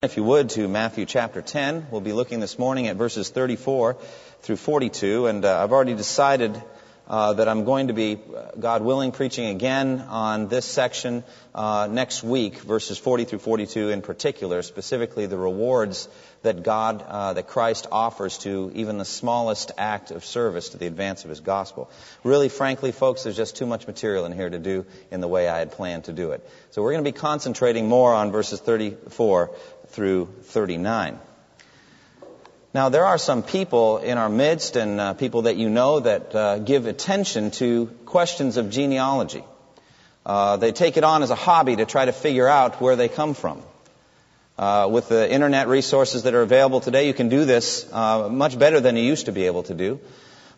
If you would, to Matthew chapter 10. We'll be looking this morning at verses 34 through 42, and uh, I've already decided uh, that I'm going to be, uh, God willing, preaching again on this section uh, next week, verses 40 through 42 in particular, specifically the rewards that God, uh, that Christ offers to even the smallest act of service to the advance of His gospel. Really, frankly, folks, there's just too much material in here to do in the way I had planned to do it. So we're going to be concentrating more on verses 34 through 39. Now, there are some people in our midst and uh, people that you know that uh, give attention to questions of genealogy. Uh, they take it on as a hobby to try to figure out where they come from. Uh, with the internet resources that are available today, you can do this uh, much better than you used to be able to do.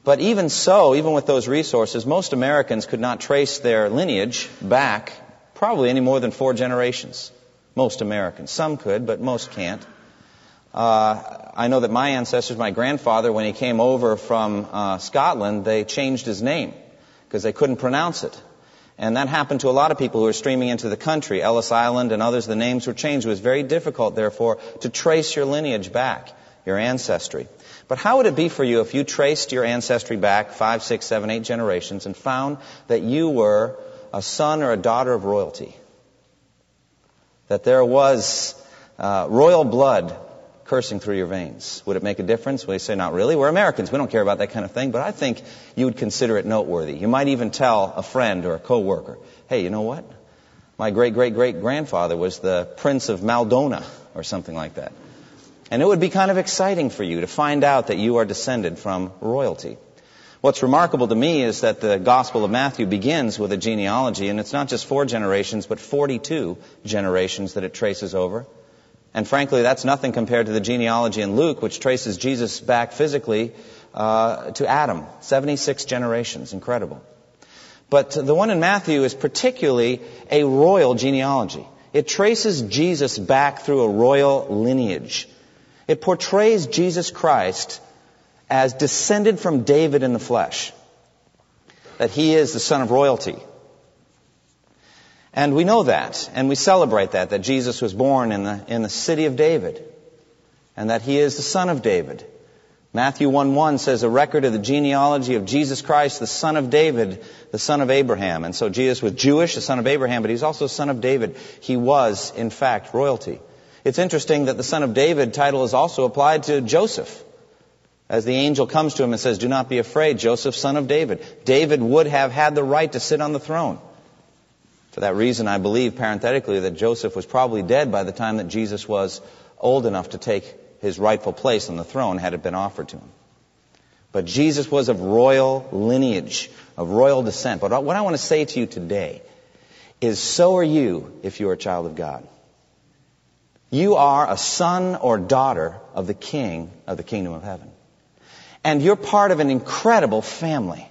But even so, even with those resources, most Americans could not trace their lineage back probably any more than four generations. Most Americans. Some could, but most can't. Uh, I know that my ancestors, my grandfather, when he came over from uh, Scotland, they changed his name because they couldn't pronounce it. And that happened to a lot of people who were streaming into the country. Ellis Island and others, the names were changed. It was very difficult, therefore, to trace your lineage back, your ancestry. But how would it be for you if you traced your ancestry back five, six, seven, eight generations and found that you were a son or a daughter of royalty? That there was uh, royal blood coursing through your veins. Would it make a difference? Well, you say, not really. We're Americans. We don't care about that kind of thing. But I think you would consider it noteworthy. You might even tell a friend or a coworker, hey, you know what? My great great great grandfather was the Prince of Maldona or something like that. And it would be kind of exciting for you to find out that you are descended from royalty. What's remarkable to me is that the Gospel of Matthew begins with a genealogy, and it's not just four generations, but 42 generations that it traces over. And frankly, that's nothing compared to the genealogy in Luke, which traces Jesus back physically uh, to Adam. 76 generations. Incredible. But the one in Matthew is particularly a royal genealogy. It traces Jesus back through a royal lineage. It portrays Jesus Christ as descended from David in the flesh, that he is the son of royalty. And we know that, and we celebrate that, that Jesus was born in the, in the city of David, and that he is the son of David. Matthew 1 1 says, a record of the genealogy of Jesus Christ, the son of David, the son of Abraham. And so Jesus was Jewish, the son of Abraham, but he's also son of David. He was, in fact, royalty. It's interesting that the son of David title is also applied to Joseph as the angel comes to him and says, Do not be afraid, Joseph, son of David. David would have had the right to sit on the throne. For that reason, I believe, parenthetically, that Joseph was probably dead by the time that Jesus was old enough to take his rightful place on the throne had it been offered to him. But Jesus was of royal lineage, of royal descent. But what I want to say to you today is so are you if you are a child of God. You are a son or daughter of the King of the kingdom of heaven. And you're part of an incredible family.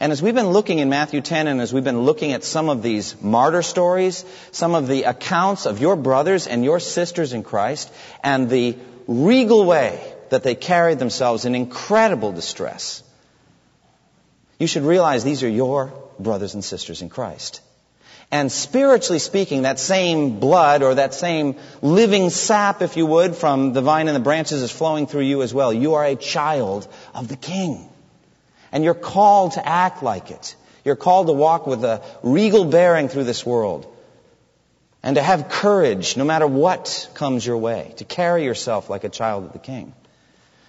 And as we've been looking in Matthew 10 and as we've been looking at some of these martyr stories, some of the accounts of your brothers and your sisters in Christ, and the regal way that they carried themselves in incredible distress, you should realize these are your brothers and sisters in Christ. And spiritually speaking, that same blood or that same living sap, if you would, from the vine and the branches is flowing through you as well. You are a child of the King. And you're called to act like it. You're called to walk with a regal bearing through this world. And to have courage no matter what comes your way. To carry yourself like a child of the King.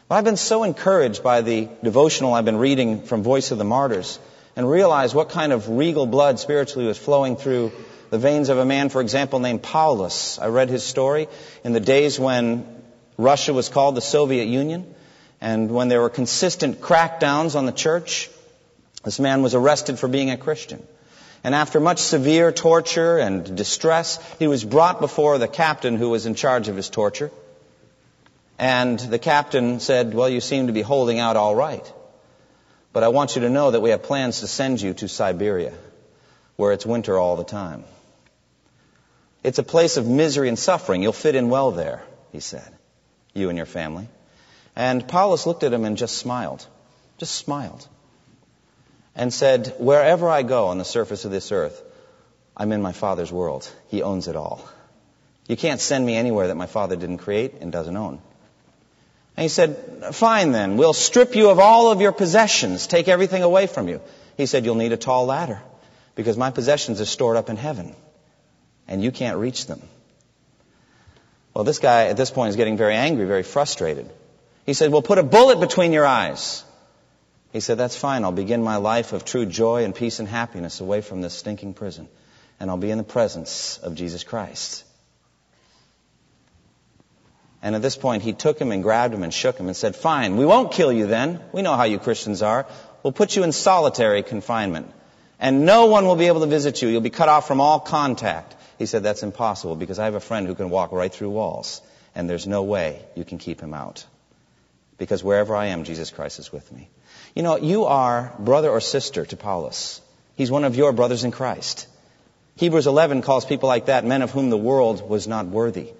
But I've been so encouraged by the devotional I've been reading from Voice of the Martyrs and realize what kind of regal blood spiritually was flowing through the veins of a man, for example, named Paulus. I read his story in the days when Russia was called the Soviet Union and when there were consistent crackdowns on the church. This man was arrested for being a Christian. And after much severe torture and distress, he was brought before the captain who was in charge of his torture. And the captain said, Well, you seem to be holding out all right. But I want you to know that we have plans to send you to Siberia, where it's winter all the time. It's a place of misery and suffering. You'll fit in well there, he said, you and your family. And Paulus looked at him and just smiled, just smiled, and said, Wherever I go on the surface of this earth, I'm in my Father's world. He owns it all. You can't send me anywhere that my Father didn't create and doesn't own. And he said, Fine then, we'll strip you of all of your possessions, take everything away from you. He said, You'll need a tall ladder because my possessions are stored up in heaven and you can't reach them. Well, this guy at this point is getting very angry, very frustrated. He said, Well, put a bullet between your eyes. He said, That's fine. I'll begin my life of true joy and peace and happiness away from this stinking prison. And I'll be in the presence of Jesus Christ. And at this point, he took him and grabbed him and shook him and said, Fine, we won't kill you then. We know how you Christians are. We'll put you in solitary confinement. And no one will be able to visit you. You'll be cut off from all contact. He said, That's impossible because I have a friend who can walk right through walls, and there's no way you can keep him out. Because wherever I am, Jesus Christ is with me. You know, you are brother or sister to Paulus. He's one of your brothers in Christ. Hebrews 11 calls people like that men of whom the world was not worthy.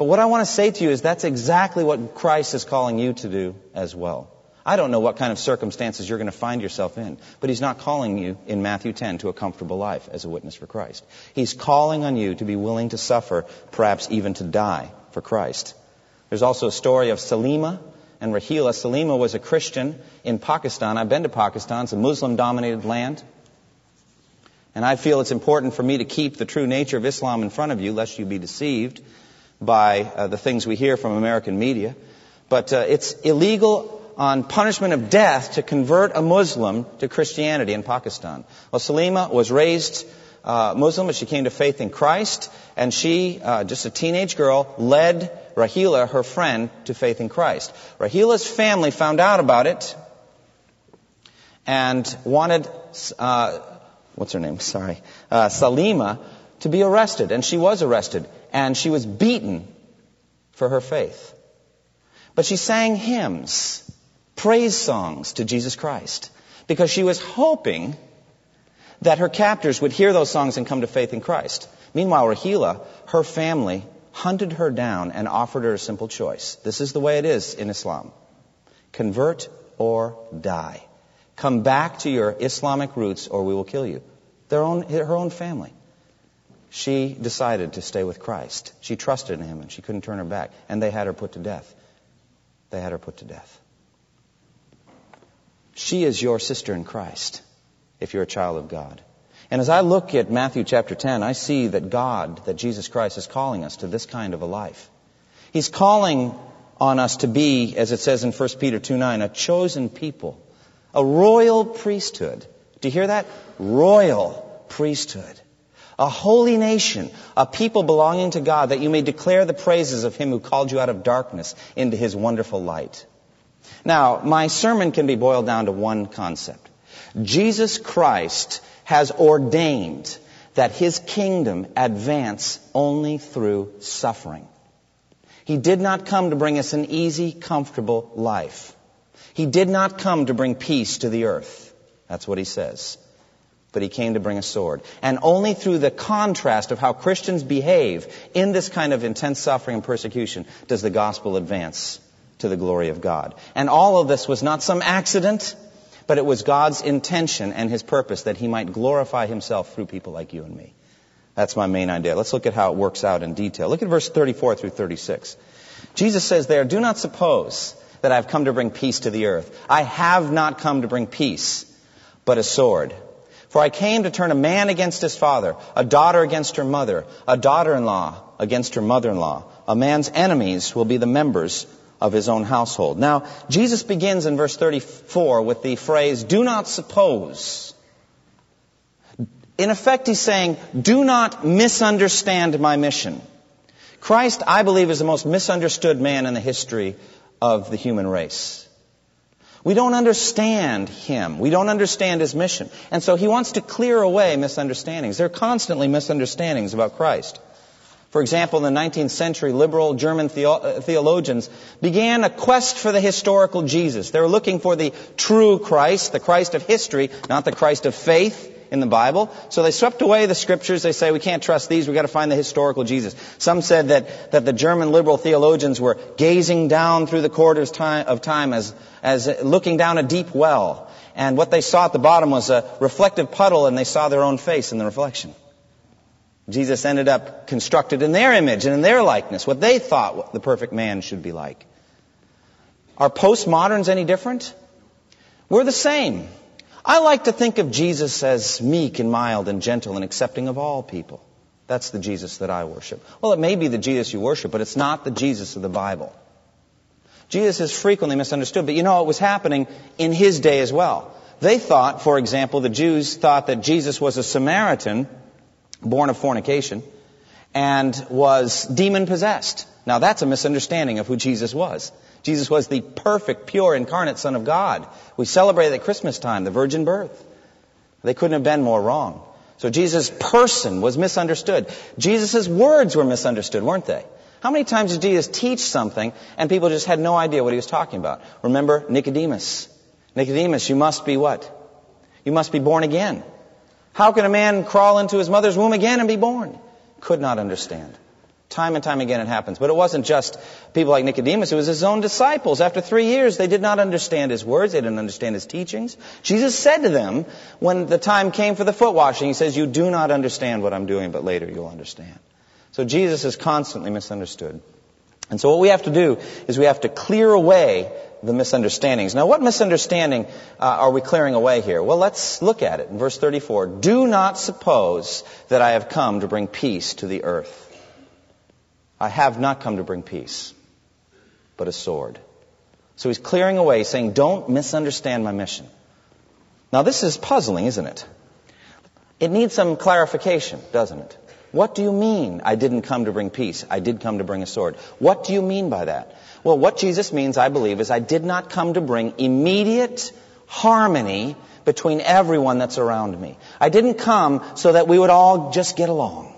But what I want to say to you is that's exactly what Christ is calling you to do as well. I don't know what kind of circumstances you're going to find yourself in, but He's not calling you in Matthew 10 to a comfortable life as a witness for Christ. He's calling on you to be willing to suffer, perhaps even to die for Christ. There's also a story of Salima and Rahila. Salima was a Christian in Pakistan. I've been to Pakistan. It's a Muslim dominated land. And I feel it's important for me to keep the true nature of Islam in front of you, lest you be deceived by uh, the things we hear from American media. But uh, it's illegal on punishment of death to convert a Muslim to Christianity in Pakistan. Well, Salima was raised uh, Muslim, but she came to faith in Christ, and she, uh, just a teenage girl, led Rahila, her friend, to faith in Christ. Rahila's family found out about it and wanted, uh, what's her name? Sorry, uh, Salima, to be arrested, and she was arrested, and she was beaten for her faith. But she sang hymns praise songs to Jesus Christ because she was hoping that her captors would hear those songs and come to faith in Christ. Meanwhile, Rahila, her family, hunted her down and offered her a simple choice. This is the way it is in Islam. Convert or die. Come back to your Islamic roots or we will kill you. Their own, her own family. She decided to stay with Christ. She trusted in him and she couldn't turn her back. And they had her put to death. They had her put to death. She is your sister in Christ if you're a child of God. And as I look at Matthew chapter 10, I see that God, that Jesus Christ is calling us to this kind of a life. He's calling on us to be, as it says in 1 Peter 2 9, a chosen people, a royal priesthood. Do you hear that? Royal priesthood. A holy nation, a people belonging to God, that you may declare the praises of Him who called you out of darkness into His wonderful light. Now, my sermon can be boiled down to one concept. Jesus Christ has ordained that his kingdom advance only through suffering. He did not come to bring us an easy, comfortable life. He did not come to bring peace to the earth. That's what he says. But he came to bring a sword. And only through the contrast of how Christians behave in this kind of intense suffering and persecution does the gospel advance to the glory of God. And all of this was not some accident, but it was God's intention and His purpose that He might glorify Himself through people like you and me. That's my main idea. Let's look at how it works out in detail. Look at verse 34 through 36. Jesus says there, Do not suppose that I've come to bring peace to the earth. I have not come to bring peace, but a sword. For I came to turn a man against his father, a daughter against her mother, a daughter-in-law against her mother-in-law. A man's enemies will be the members of his own household. Now, Jesus begins in verse 34 with the phrase, do not suppose. In effect, he's saying, do not misunderstand my mission. Christ, I believe, is the most misunderstood man in the history of the human race. We don't understand him. We don't understand his mission. And so he wants to clear away misunderstandings. There are constantly misunderstandings about Christ. For example, in the 19th century, liberal German theo- uh, theologians began a quest for the historical Jesus. They were looking for the true Christ, the Christ of history, not the Christ of faith in the Bible. So they swept away the scriptures. They say, we can't trust these. We've got to find the historical Jesus. Some said that, that the German liberal theologians were gazing down through the corridors of time as, as looking down a deep well. And what they saw at the bottom was a reflective puddle and they saw their own face in the reflection. Jesus ended up constructed in their image and in their likeness, what they thought the perfect man should be like. Are postmoderns any different? We're the same. I like to think of Jesus as meek and mild and gentle and accepting of all people. That's the Jesus that I worship. Well, it may be the Jesus you worship, but it's not the Jesus of the Bible. Jesus is frequently misunderstood, but you know it was happening in his day as well. They thought, for example, the Jews thought that Jesus was a Samaritan born of fornication, and was demon possessed. Now that's a misunderstanding of who Jesus was. Jesus was the perfect, pure, incarnate Son of God. We celebrate at Christmas time the virgin birth. They couldn't have been more wrong. So Jesus' person was misunderstood. Jesus' words were misunderstood, weren't they? How many times did Jesus teach something and people just had no idea what he was talking about? Remember Nicodemus. Nicodemus, you must be what? You must be born again. How can a man crawl into his mother's womb again and be born? Could not understand. Time and time again it happens. But it wasn't just people like Nicodemus, it was his own disciples. After three years, they did not understand his words, they didn't understand his teachings. Jesus said to them, when the time came for the foot washing, he says, You do not understand what I'm doing, but later you'll understand. So Jesus is constantly misunderstood. And so what we have to do is we have to clear away the misunderstandings. Now, what misunderstanding uh, are we clearing away here? Well, let's look at it in verse 34. Do not suppose that I have come to bring peace to the earth. I have not come to bring peace, but a sword. So he's clearing away, saying, Don't misunderstand my mission. Now, this is puzzling, isn't it? It needs some clarification, doesn't it? What do you mean I didn't come to bring peace? I did come to bring a sword. What do you mean by that? Well, what Jesus means, I believe, is I did not come to bring immediate harmony between everyone that's around me. I didn't come so that we would all just get along.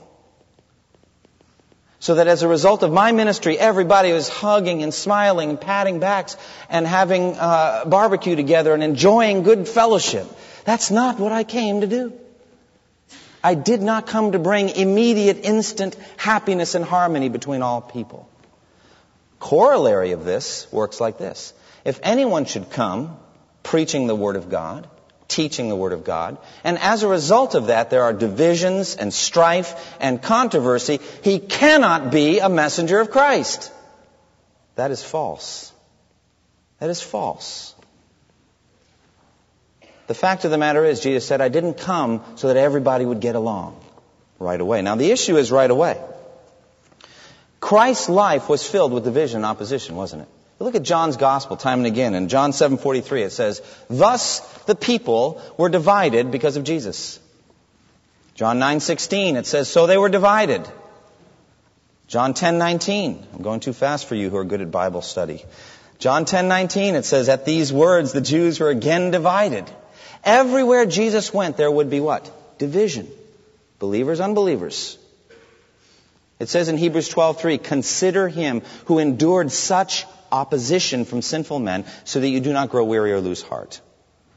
So that as a result of my ministry, everybody was hugging and smiling and patting backs and having uh, barbecue together and enjoying good fellowship. That's not what I came to do. I did not come to bring immediate, instant happiness and harmony between all people. Corollary of this works like this. If anyone should come preaching the Word of God, teaching the Word of God, and as a result of that there are divisions and strife and controversy, he cannot be a messenger of Christ. That is false. That is false. The fact of the matter is, Jesus said, I didn't come so that everybody would get along right away. Now the issue is right away. Christ's life was filled with division and opposition, wasn't it? Look at John's gospel time and again. In John 7:43 it says, "Thus the people were divided because of Jesus." John 9:16 it says, "So they were divided." John 10:19. I'm going too fast for you who are good at Bible study. John 10:19 it says, "At these words the Jews were again divided." Everywhere Jesus went there would be what? Division. Believers, unbelievers. It says in Hebrews 12:3, "Consider him who endured such opposition from sinful men so that you do not grow weary or lose heart."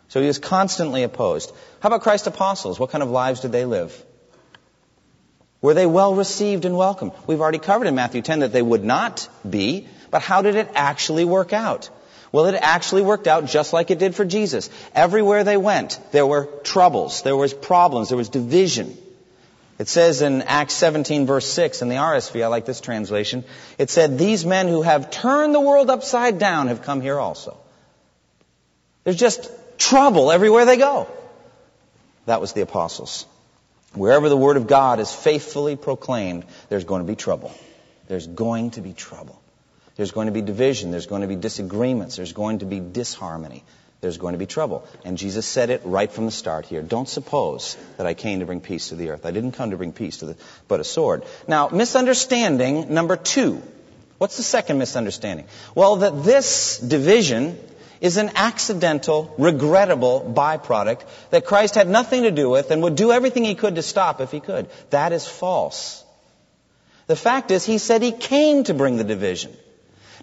So he was constantly opposed. How about Christ's apostles? What kind of lives did they live? Were they well received and welcomed? We've already covered in Matthew 10 that they would not be, but how did it actually work out? Well, it actually worked out just like it did for Jesus. Everywhere they went, there were troubles, there was problems, there was division. It says in Acts 17 verse 6 in the RSV, I like this translation, it said, these men who have turned the world upside down have come here also. There's just trouble everywhere they go. That was the apostles. Wherever the word of God is faithfully proclaimed, there's going to be trouble. There's going to be trouble. There's going to be division. There's going to be disagreements. There's going to be disharmony there's going to be trouble. And Jesus said it right from the start here. Don't suppose that I came to bring peace to the earth. I didn't come to bring peace to the, but a sword. Now, misunderstanding number two. What's the second misunderstanding? Well, that this division is an accidental, regrettable byproduct that Christ had nothing to do with and would do everything he could to stop if he could. That is false. The fact is, he said he came to bring the division.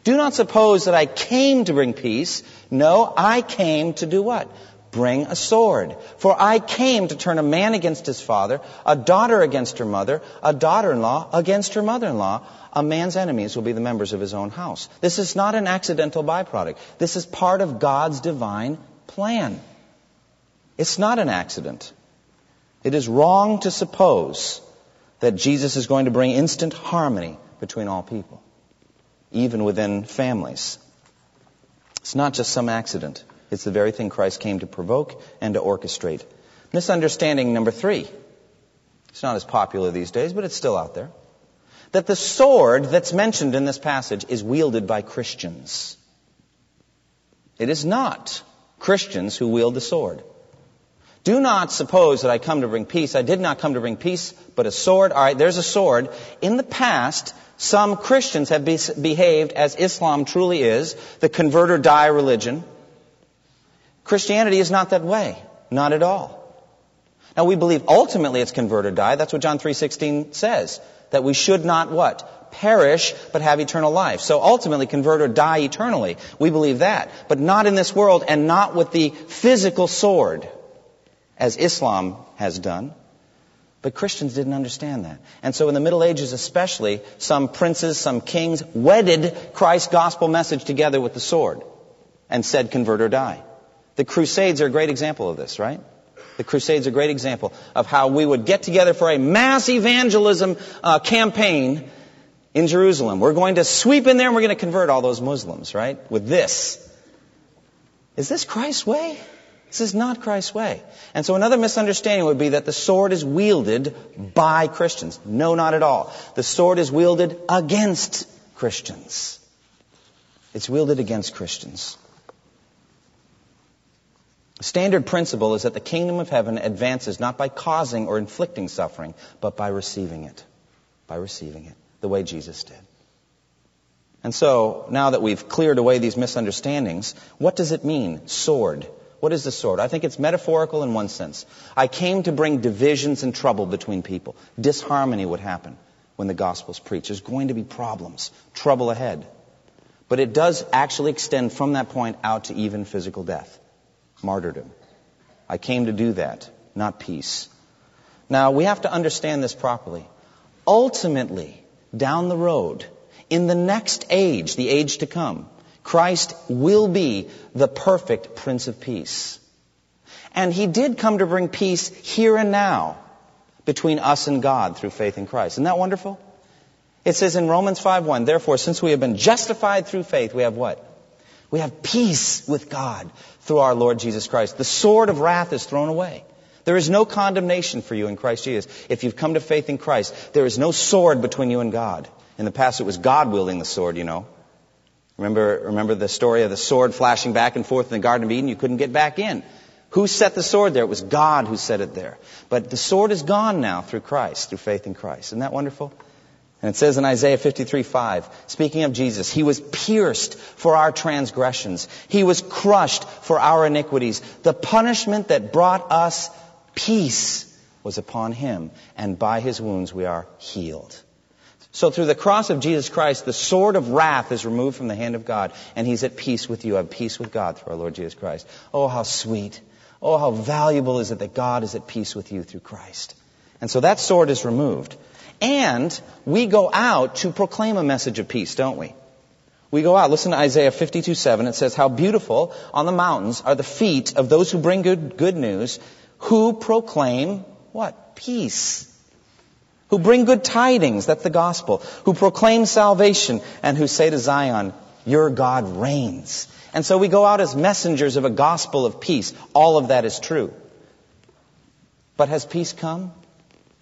Do not suppose that I came to bring peace. No, I came to do what? Bring a sword. For I came to turn a man against his father, a daughter against her mother, a daughter-in-law against her mother-in-law. A man's enemies will be the members of his own house. This is not an accidental byproduct. This is part of God's divine plan. It's not an accident. It is wrong to suppose that Jesus is going to bring instant harmony between all people, even within families. It's not just some accident. It's the very thing Christ came to provoke and to orchestrate. Misunderstanding number three. It's not as popular these days, but it's still out there. That the sword that's mentioned in this passage is wielded by Christians. It is not Christians who wield the sword. Do not suppose that I come to bring peace. I did not come to bring peace, but a sword. All right, there's a sword. In the past, some Christians have be- behaved as Islam truly is, the convert or die religion. Christianity is not that way. Not at all. Now we believe ultimately it's convert or die. That's what John 3.16 says. That we should not what? Perish, but have eternal life. So ultimately convert or die eternally. We believe that. But not in this world and not with the physical sword as Islam has done. But Christians didn't understand that. And so in the Middle Ages especially, some princes, some kings wedded Christ's gospel message together with the sword and said convert or die. The Crusades are a great example of this, right? The Crusades are a great example of how we would get together for a mass evangelism uh, campaign in Jerusalem. We're going to sweep in there and we're going to convert all those Muslims, right? With this. Is this Christ's way? This is not Christ's way. And so another misunderstanding would be that the sword is wielded by Christians. No, not at all. The sword is wielded against Christians. It's wielded against Christians. The standard principle is that the kingdom of heaven advances not by causing or inflicting suffering, but by receiving it. By receiving it, the way Jesus did. And so, now that we've cleared away these misunderstandings, what does it mean, sword? What is the sword? I think it's metaphorical in one sense. I came to bring divisions and trouble between people. Disharmony would happen when the gospel's preached. There's going to be problems, trouble ahead. But it does actually extend from that point out to even physical death, martyrdom. I came to do that, not peace. Now, we have to understand this properly. Ultimately, down the road, in the next age, the age to come, Christ will be the perfect Prince of Peace. And He did come to bring peace here and now between us and God through faith in Christ. Isn't that wonderful? It says in Romans 5.1, therefore, since we have been justified through faith, we have what? We have peace with God through our Lord Jesus Christ. The sword of wrath is thrown away. There is no condemnation for you in Christ Jesus. If you've come to faith in Christ, there is no sword between you and God. In the past, it was God wielding the sword, you know. Remember, remember the story of the sword flashing back and forth in the Garden of Eden? You couldn't get back in. Who set the sword there? It was God who set it there. But the sword is gone now through Christ, through faith in Christ. Isn't that wonderful? And it says in Isaiah 53, 5, speaking of Jesus, He was pierced for our transgressions. He was crushed for our iniquities. The punishment that brought us peace was upon Him, and by His wounds we are healed. So through the cross of Jesus Christ, the sword of wrath is removed from the hand of God, and he's at peace with you. Have peace with God through our Lord Jesus Christ. Oh, how sweet. Oh, how valuable is it that God is at peace with you through Christ. And so that sword is removed. And we go out to proclaim a message of peace, don't we? We go out. Listen to Isaiah 52, 7. It says, How beautiful on the mountains are the feet of those who bring good, good news, who proclaim what? Peace who bring good tidings, that's the gospel, who proclaim salvation, and who say to Zion, Your God reigns. And so we go out as messengers of a gospel of peace. All of that is true. But has peace come?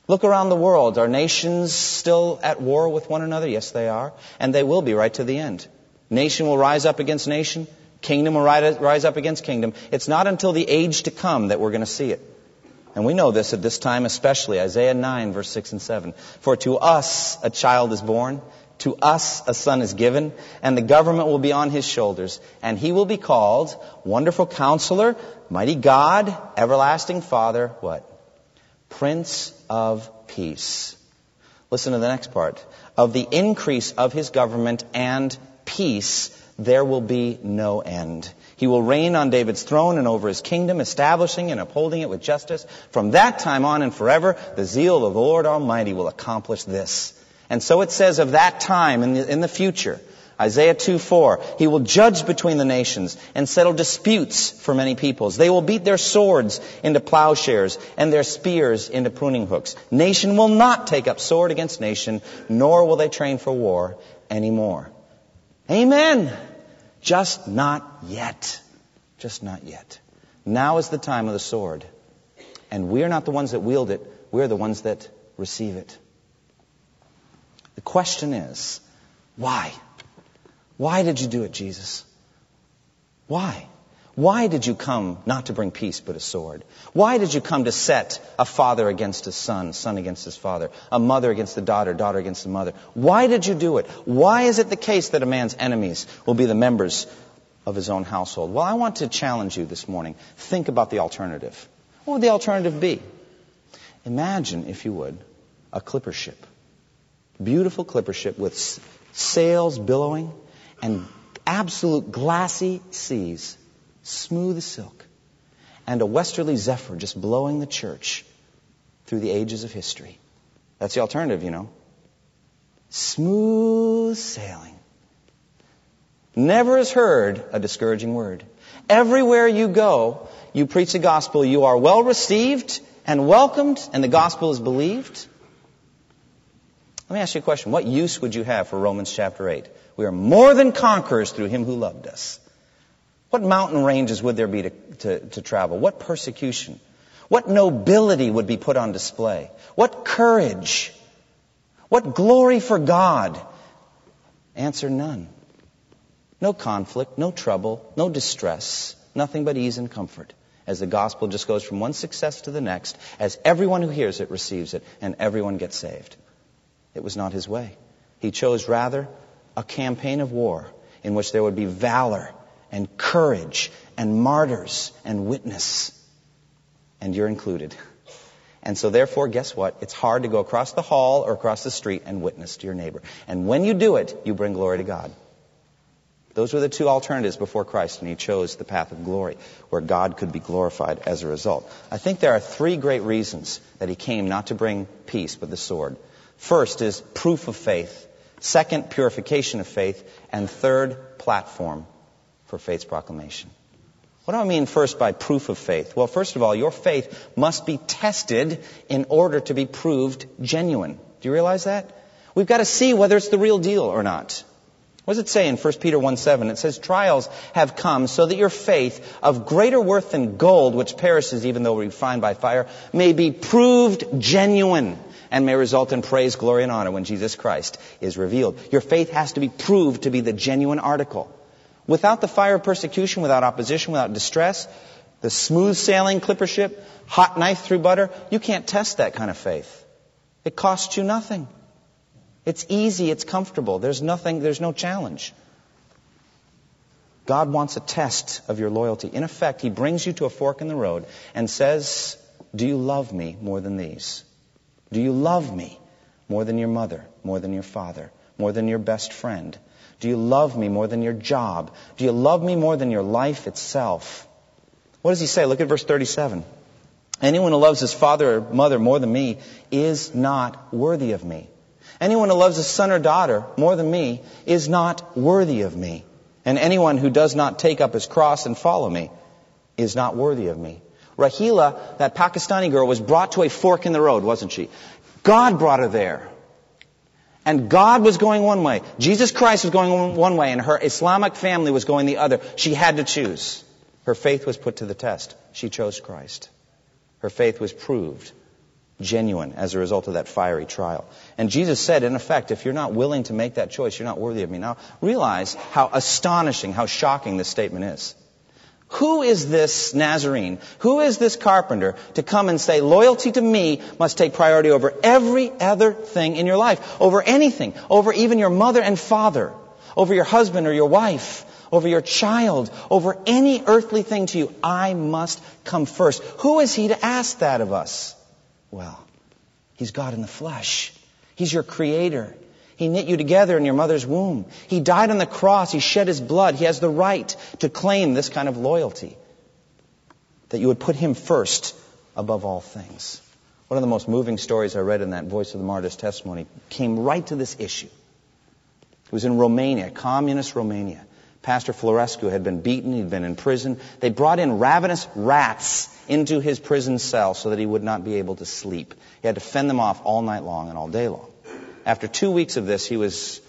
Look around the world. Are nations still at war with one another? Yes, they are. And they will be right to the end. Nation will rise up against nation. Kingdom will rise up against kingdom. It's not until the age to come that we're going to see it. And we know this at this time especially, Isaiah 9 verse 6 and 7. For to us a child is born, to us a son is given, and the government will be on his shoulders, and he will be called Wonderful Counselor, Mighty God, Everlasting Father, what? Prince of Peace. Listen to the next part. Of the increase of his government and peace, there will be no end. He will reign on David's throne and over his kingdom, establishing and upholding it with justice. From that time on and forever, the zeal of the Lord Almighty will accomplish this. And so it says of that time in the, in the future, Isaiah 2:4, he will judge between the nations and settle disputes for many peoples. They will beat their swords into plowshares and their spears into pruning hooks. Nation will not take up sword against nation, nor will they train for war anymore. Amen. Just not yet. Just not yet. Now is the time of the sword. And we're not the ones that wield it, we're the ones that receive it. The question is, why? Why did you do it, Jesus? Why? Why did you come not to bring peace but a sword? Why did you come to set a father against his son, son against his father, a mother against the daughter, daughter against the mother? Why did you do it? Why is it the case that a man's enemies will be the members of his own household? Well, I want to challenge you this morning. Think about the alternative. What would the alternative be? Imagine, if you would, a clipper ship. Beautiful clipper ship with sails billowing and absolute glassy seas smooth as silk, and a westerly zephyr just blowing the church through the ages of history. That's the alternative, you know. Smooth sailing. Never is heard a discouraging word. Everywhere you go, you preach the gospel, you are well received and welcomed, and the gospel is believed. Let me ask you a question. What use would you have for Romans chapter 8? We are more than conquerors through him who loved us. What mountain ranges would there be to, to, to, travel? What persecution? What nobility would be put on display? What courage? What glory for God? Answer none. No conflict, no trouble, no distress, nothing but ease and comfort as the gospel just goes from one success to the next, as everyone who hears it receives it, and everyone gets saved. It was not his way. He chose rather a campaign of war in which there would be valor and courage and martyrs and witness. And you're included. And so therefore, guess what? It's hard to go across the hall or across the street and witness to your neighbor. And when you do it, you bring glory to God. Those were the two alternatives before Christ, and he chose the path of glory, where God could be glorified as a result. I think there are three great reasons that he came not to bring peace, but the sword. First is proof of faith. Second, purification of faith. And third, platform for faith's proclamation. What do I mean first by proof of faith? Well, first of all, your faith must be tested in order to be proved genuine. Do you realize that? We've got to see whether it's the real deal or not. What does it say in 1 Peter 1 7? It says, Trials have come so that your faith, of greater worth than gold, which perishes even though refined by fire, may be proved genuine and may result in praise, glory, and honor when Jesus Christ is revealed. Your faith has to be proved to be the genuine article. Without the fire of persecution, without opposition, without distress, the smooth sailing clipper ship, hot knife through butter, you can't test that kind of faith. It costs you nothing. It's easy, it's comfortable. There's nothing, there's no challenge. God wants a test of your loyalty. In effect, He brings you to a fork in the road and says, Do you love me more than these? Do you love me more than your mother, more than your father, more than your best friend, do you love me more than your job? Do you love me more than your life itself? What does he say? Look at verse 37. Anyone who loves his father or mother more than me is not worthy of me. Anyone who loves his son or daughter more than me is not worthy of me. And anyone who does not take up his cross and follow me is not worthy of me. Rahila, that Pakistani girl, was brought to a fork in the road, wasn't she? God brought her there. And God was going one way. Jesus Christ was going one way, and her Islamic family was going the other. She had to choose. Her faith was put to the test. She chose Christ. Her faith was proved genuine as a result of that fiery trial. And Jesus said, in effect, if you're not willing to make that choice, you're not worthy of me. Now, realize how astonishing, how shocking this statement is. Who is this Nazarene? Who is this carpenter to come and say, loyalty to me must take priority over every other thing in your life, over anything, over even your mother and father, over your husband or your wife, over your child, over any earthly thing to you? I must come first. Who is he to ask that of us? Well, he's God in the flesh. He's your creator. He knit you together in your mother's womb. He died on the cross. He shed his blood. He has the right to claim this kind of loyalty. That you would put him first above all things. One of the most moving stories I read in that Voice of the Martyrs testimony came right to this issue. It was in Romania, communist Romania. Pastor Florescu had been beaten, he'd been in prison. They brought in ravenous rats into his prison cell so that he would not be able to sleep. He had to fend them off all night long and all day long. After two weeks of this, he was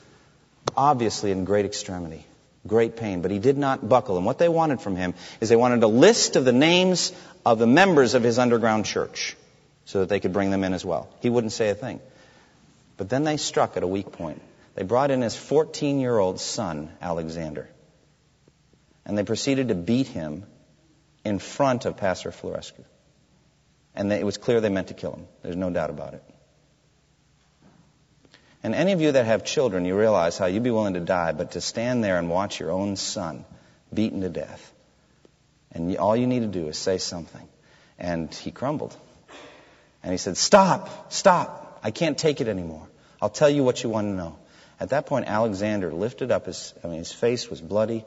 obviously in great extremity, great pain, but he did not buckle. And what they wanted from him is they wanted a list of the names of the members of his underground church so that they could bring them in as well. He wouldn't say a thing. But then they struck at a weak point. They brought in his 14 year old son, Alexander and they proceeded to beat him in front of Pastor Florescu. And they, it was clear they meant to kill him. There's no doubt about it. And any of you that have children, you realize how you'd be willing to die, but to stand there and watch your own son beaten to death. And all you need to do is say something. And he crumbled. And he said, Stop, stop. I can't take it anymore. I'll tell you what you want to know. At that point, Alexander lifted up his, I mean, his face was bloody.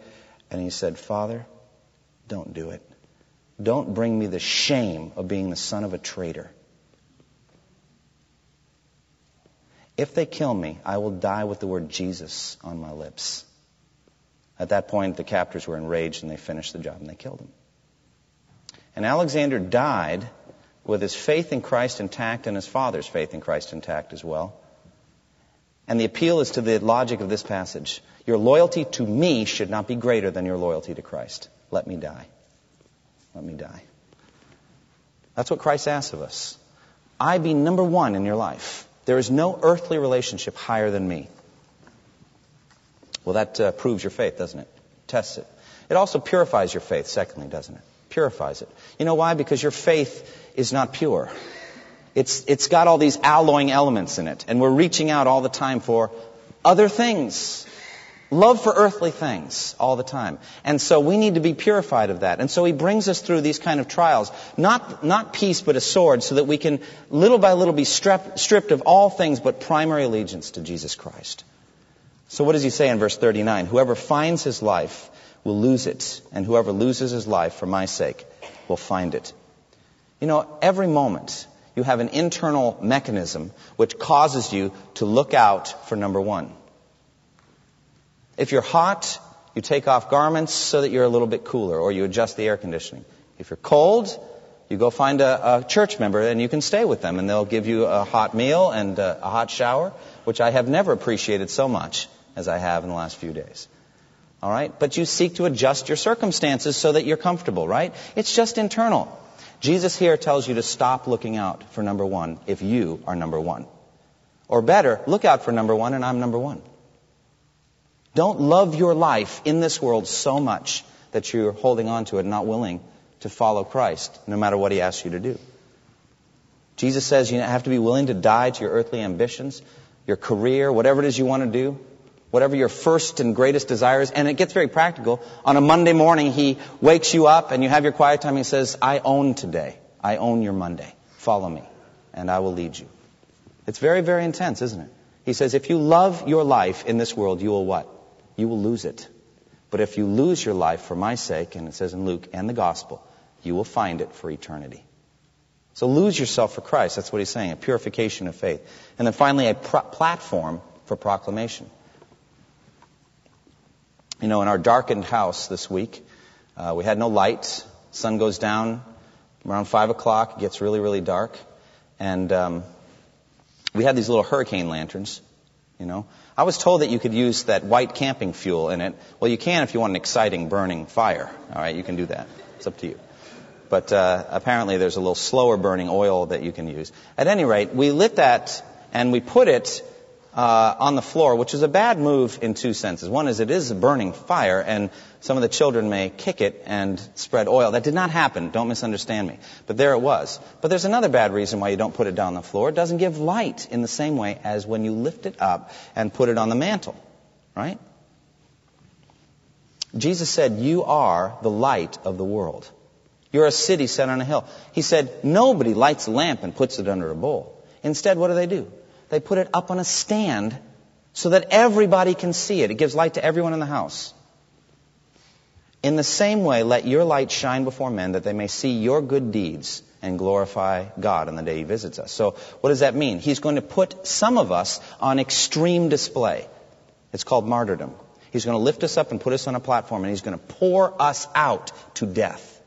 And he said, Father, don't do it. Don't bring me the shame of being the son of a traitor. If they kill me, I will die with the word Jesus on my lips. At that point, the captors were enraged and they finished the job and they killed him. And Alexander died with his faith in Christ intact and his father's faith in Christ intact as well. And the appeal is to the logic of this passage. Your loyalty to me should not be greater than your loyalty to Christ. Let me die. Let me die. That's what Christ asks of us. I be number one in your life. There is no earthly relationship higher than me. Well, that uh, proves your faith, doesn't it? Tests it. It also purifies your faith, secondly, doesn't it? Purifies it. You know why? Because your faith is not pure. It's, it's got all these alloying elements in it, and we're reaching out all the time for other things. Love for earthly things all the time. And so we need to be purified of that. And so he brings us through these kind of trials. Not, not peace, but a sword, so that we can little by little be stripped, stripped of all things but primary allegiance to Jesus Christ. So what does he say in verse 39? Whoever finds his life will lose it, and whoever loses his life for my sake will find it. You know, every moment you have an internal mechanism which causes you to look out for number one. If you're hot, you take off garments so that you're a little bit cooler, or you adjust the air conditioning. If you're cold, you go find a, a church member and you can stay with them, and they'll give you a hot meal and a, a hot shower, which I have never appreciated so much as I have in the last few days. All right? But you seek to adjust your circumstances so that you're comfortable, right? It's just internal. Jesus here tells you to stop looking out for number one if you are number one. Or better, look out for number one and I'm number one. Don't love your life in this world so much that you're holding on to it and not willing to follow Christ, no matter what he asks you to do. Jesus says you have to be willing to die to your earthly ambitions, your career, whatever it is you want to do, whatever your first and greatest desire is. And it gets very practical. On a Monday morning, he wakes you up and you have your quiet time. He says, I own today. I own your Monday. Follow me, and I will lead you. It's very, very intense, isn't it? He says, if you love your life in this world, you will what? You will lose it. But if you lose your life for my sake, and it says in Luke and the gospel, you will find it for eternity. So lose yourself for Christ. That's what he's saying, a purification of faith. And then finally, a platform for proclamation. You know, in our darkened house this week, uh, we had no light. Sun goes down around 5 o'clock. It gets really, really dark. And um, we had these little hurricane lanterns, you know. I was told that you could use that white camping fuel in it. Well, you can if you want an exciting burning fire. All right, you can do that. It's up to you. But uh, apparently, there's a little slower burning oil that you can use. At any rate, we lit that and we put it uh, on the floor, which is a bad move in two senses. One is it is a burning fire, and some of the children may kick it and spread oil. That did not happen. Don't misunderstand me. But there it was. But there's another bad reason why you don't put it down on the floor. It doesn't give light in the same way as when you lift it up and put it on the mantle. Right? Jesus said, You are the light of the world. You're a city set on a hill. He said, Nobody lights a lamp and puts it under a bowl. Instead, what do they do? They put it up on a stand so that everybody can see it. It gives light to everyone in the house. In the same way, let your light shine before men that they may see your good deeds and glorify God on the day He visits us. So, what does that mean? He's going to put some of us on extreme display. It's called martyrdom. He's going to lift us up and put us on a platform, and He's going to pour us out to death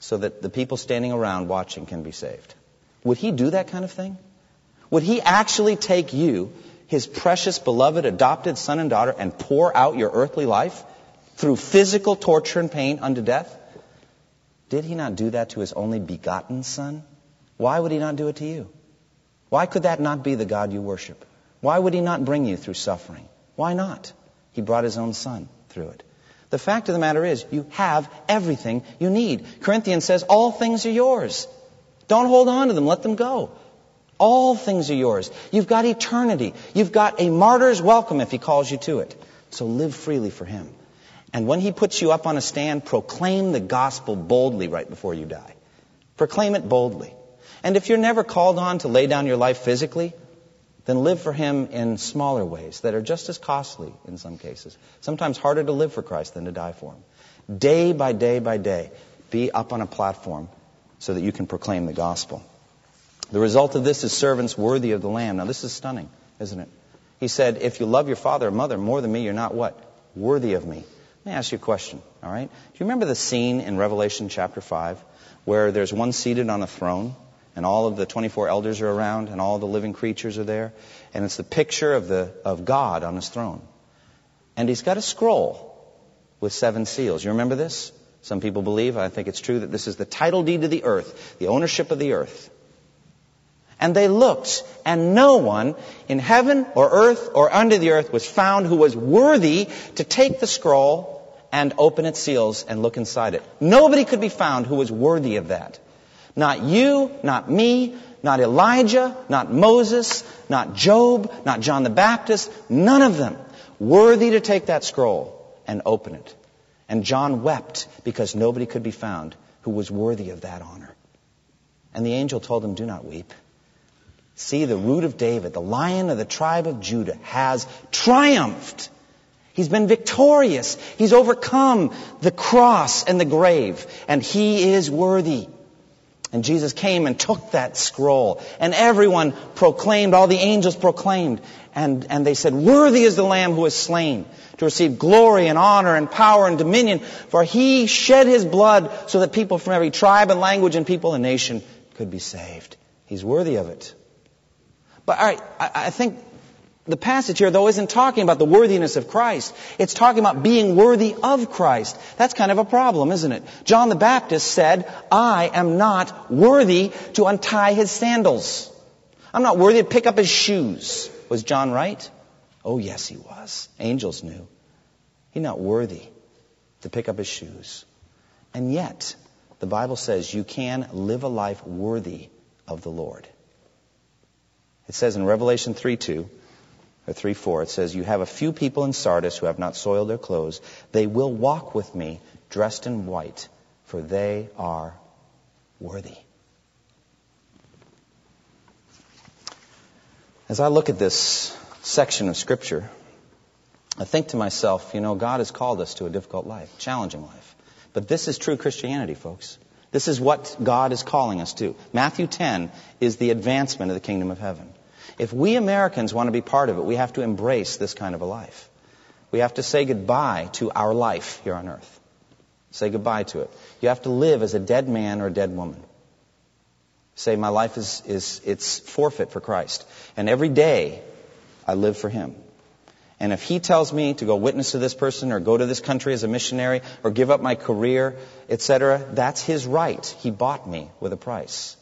so that the people standing around watching can be saved. Would He do that kind of thing? Would He actually take you, His precious, beloved, adopted son and daughter, and pour out your earthly life through physical torture and pain unto death? Did He not do that to His only begotten Son? Why would He not do it to you? Why could that not be the God you worship? Why would He not bring you through suffering? Why not? He brought His own Son through it. The fact of the matter is, you have everything you need. Corinthians says, all things are yours. Don't hold on to them. Let them go. All things are yours. You've got eternity. You've got a martyr's welcome if he calls you to it. So live freely for him. And when he puts you up on a stand, proclaim the gospel boldly right before you die. Proclaim it boldly. And if you're never called on to lay down your life physically, then live for him in smaller ways that are just as costly in some cases. Sometimes harder to live for Christ than to die for him. Day by day by day, be up on a platform so that you can proclaim the gospel. The result of this is servants worthy of the Lamb. Now, this is stunning, isn't it? He said, If you love your father or mother more than me, you're not what? Worthy of me. Let me ask you a question, all right? Do you remember the scene in Revelation chapter 5 where there's one seated on a throne and all of the 24 elders are around and all the living creatures are there? And it's the picture of, the, of God on his throne. And he's got a scroll with seven seals. You remember this? Some people believe, I think it's true, that this is the title deed to the earth, the ownership of the earth. And they looked, and no one in heaven or earth or under the earth was found who was worthy to take the scroll and open its seals and look inside it. Nobody could be found who was worthy of that. Not you, not me, not Elijah, not Moses, not Job, not John the Baptist, none of them worthy to take that scroll and open it. And John wept because nobody could be found who was worthy of that honor. And the angel told him, Do not weep. See, the root of David, the lion of the tribe of Judah, has triumphed. He's been victorious. He's overcome the cross and the grave, and he is worthy. And Jesus came and took that scroll, and everyone proclaimed, all the angels proclaimed, and, and they said, Worthy is the Lamb who was slain to receive glory and honor and power and dominion, for he shed his blood so that people from every tribe and language and people and nation could be saved. He's worthy of it. But all right, I, I think the passage here, though, isn't talking about the worthiness of Christ. It's talking about being worthy of Christ. That's kind of a problem, isn't it? John the Baptist said, I am not worthy to untie his sandals. I'm not worthy to pick up his shoes. Was John right? Oh, yes, he was. Angels knew. He's not worthy to pick up his shoes. And yet, the Bible says you can live a life worthy of the Lord. It says in Revelation 3 2, or 3 4, it says, You have a few people in Sardis who have not soiled their clothes. They will walk with me dressed in white, for they are worthy. As I look at this section of Scripture, I think to myself, you know, God has called us to a difficult life, challenging life. But this is true Christianity, folks. This is what God is calling us to. Matthew 10 is the advancement of the kingdom of heaven. If we Americans want to be part of it, we have to embrace this kind of a life. We have to say goodbye to our life here on earth. Say goodbye to it. You have to live as a dead man or a dead woman. Say, my life is, is it's forfeit for Christ. And every day, I live for Him. And if He tells me to go witness to this person or go to this country as a missionary or give up my career, etc., that's His right. He bought me with a price.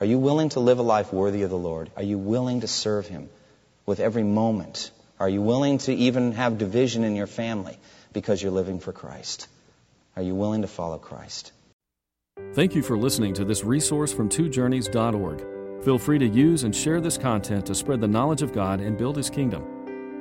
Are you willing to live a life worthy of the Lord? Are you willing to serve Him with every moment? Are you willing to even have division in your family because you're living for Christ? Are you willing to follow Christ? Thank you for listening to this resource from twojourneys.org. Feel free to use and share this content to spread the knowledge of God and build His kingdom.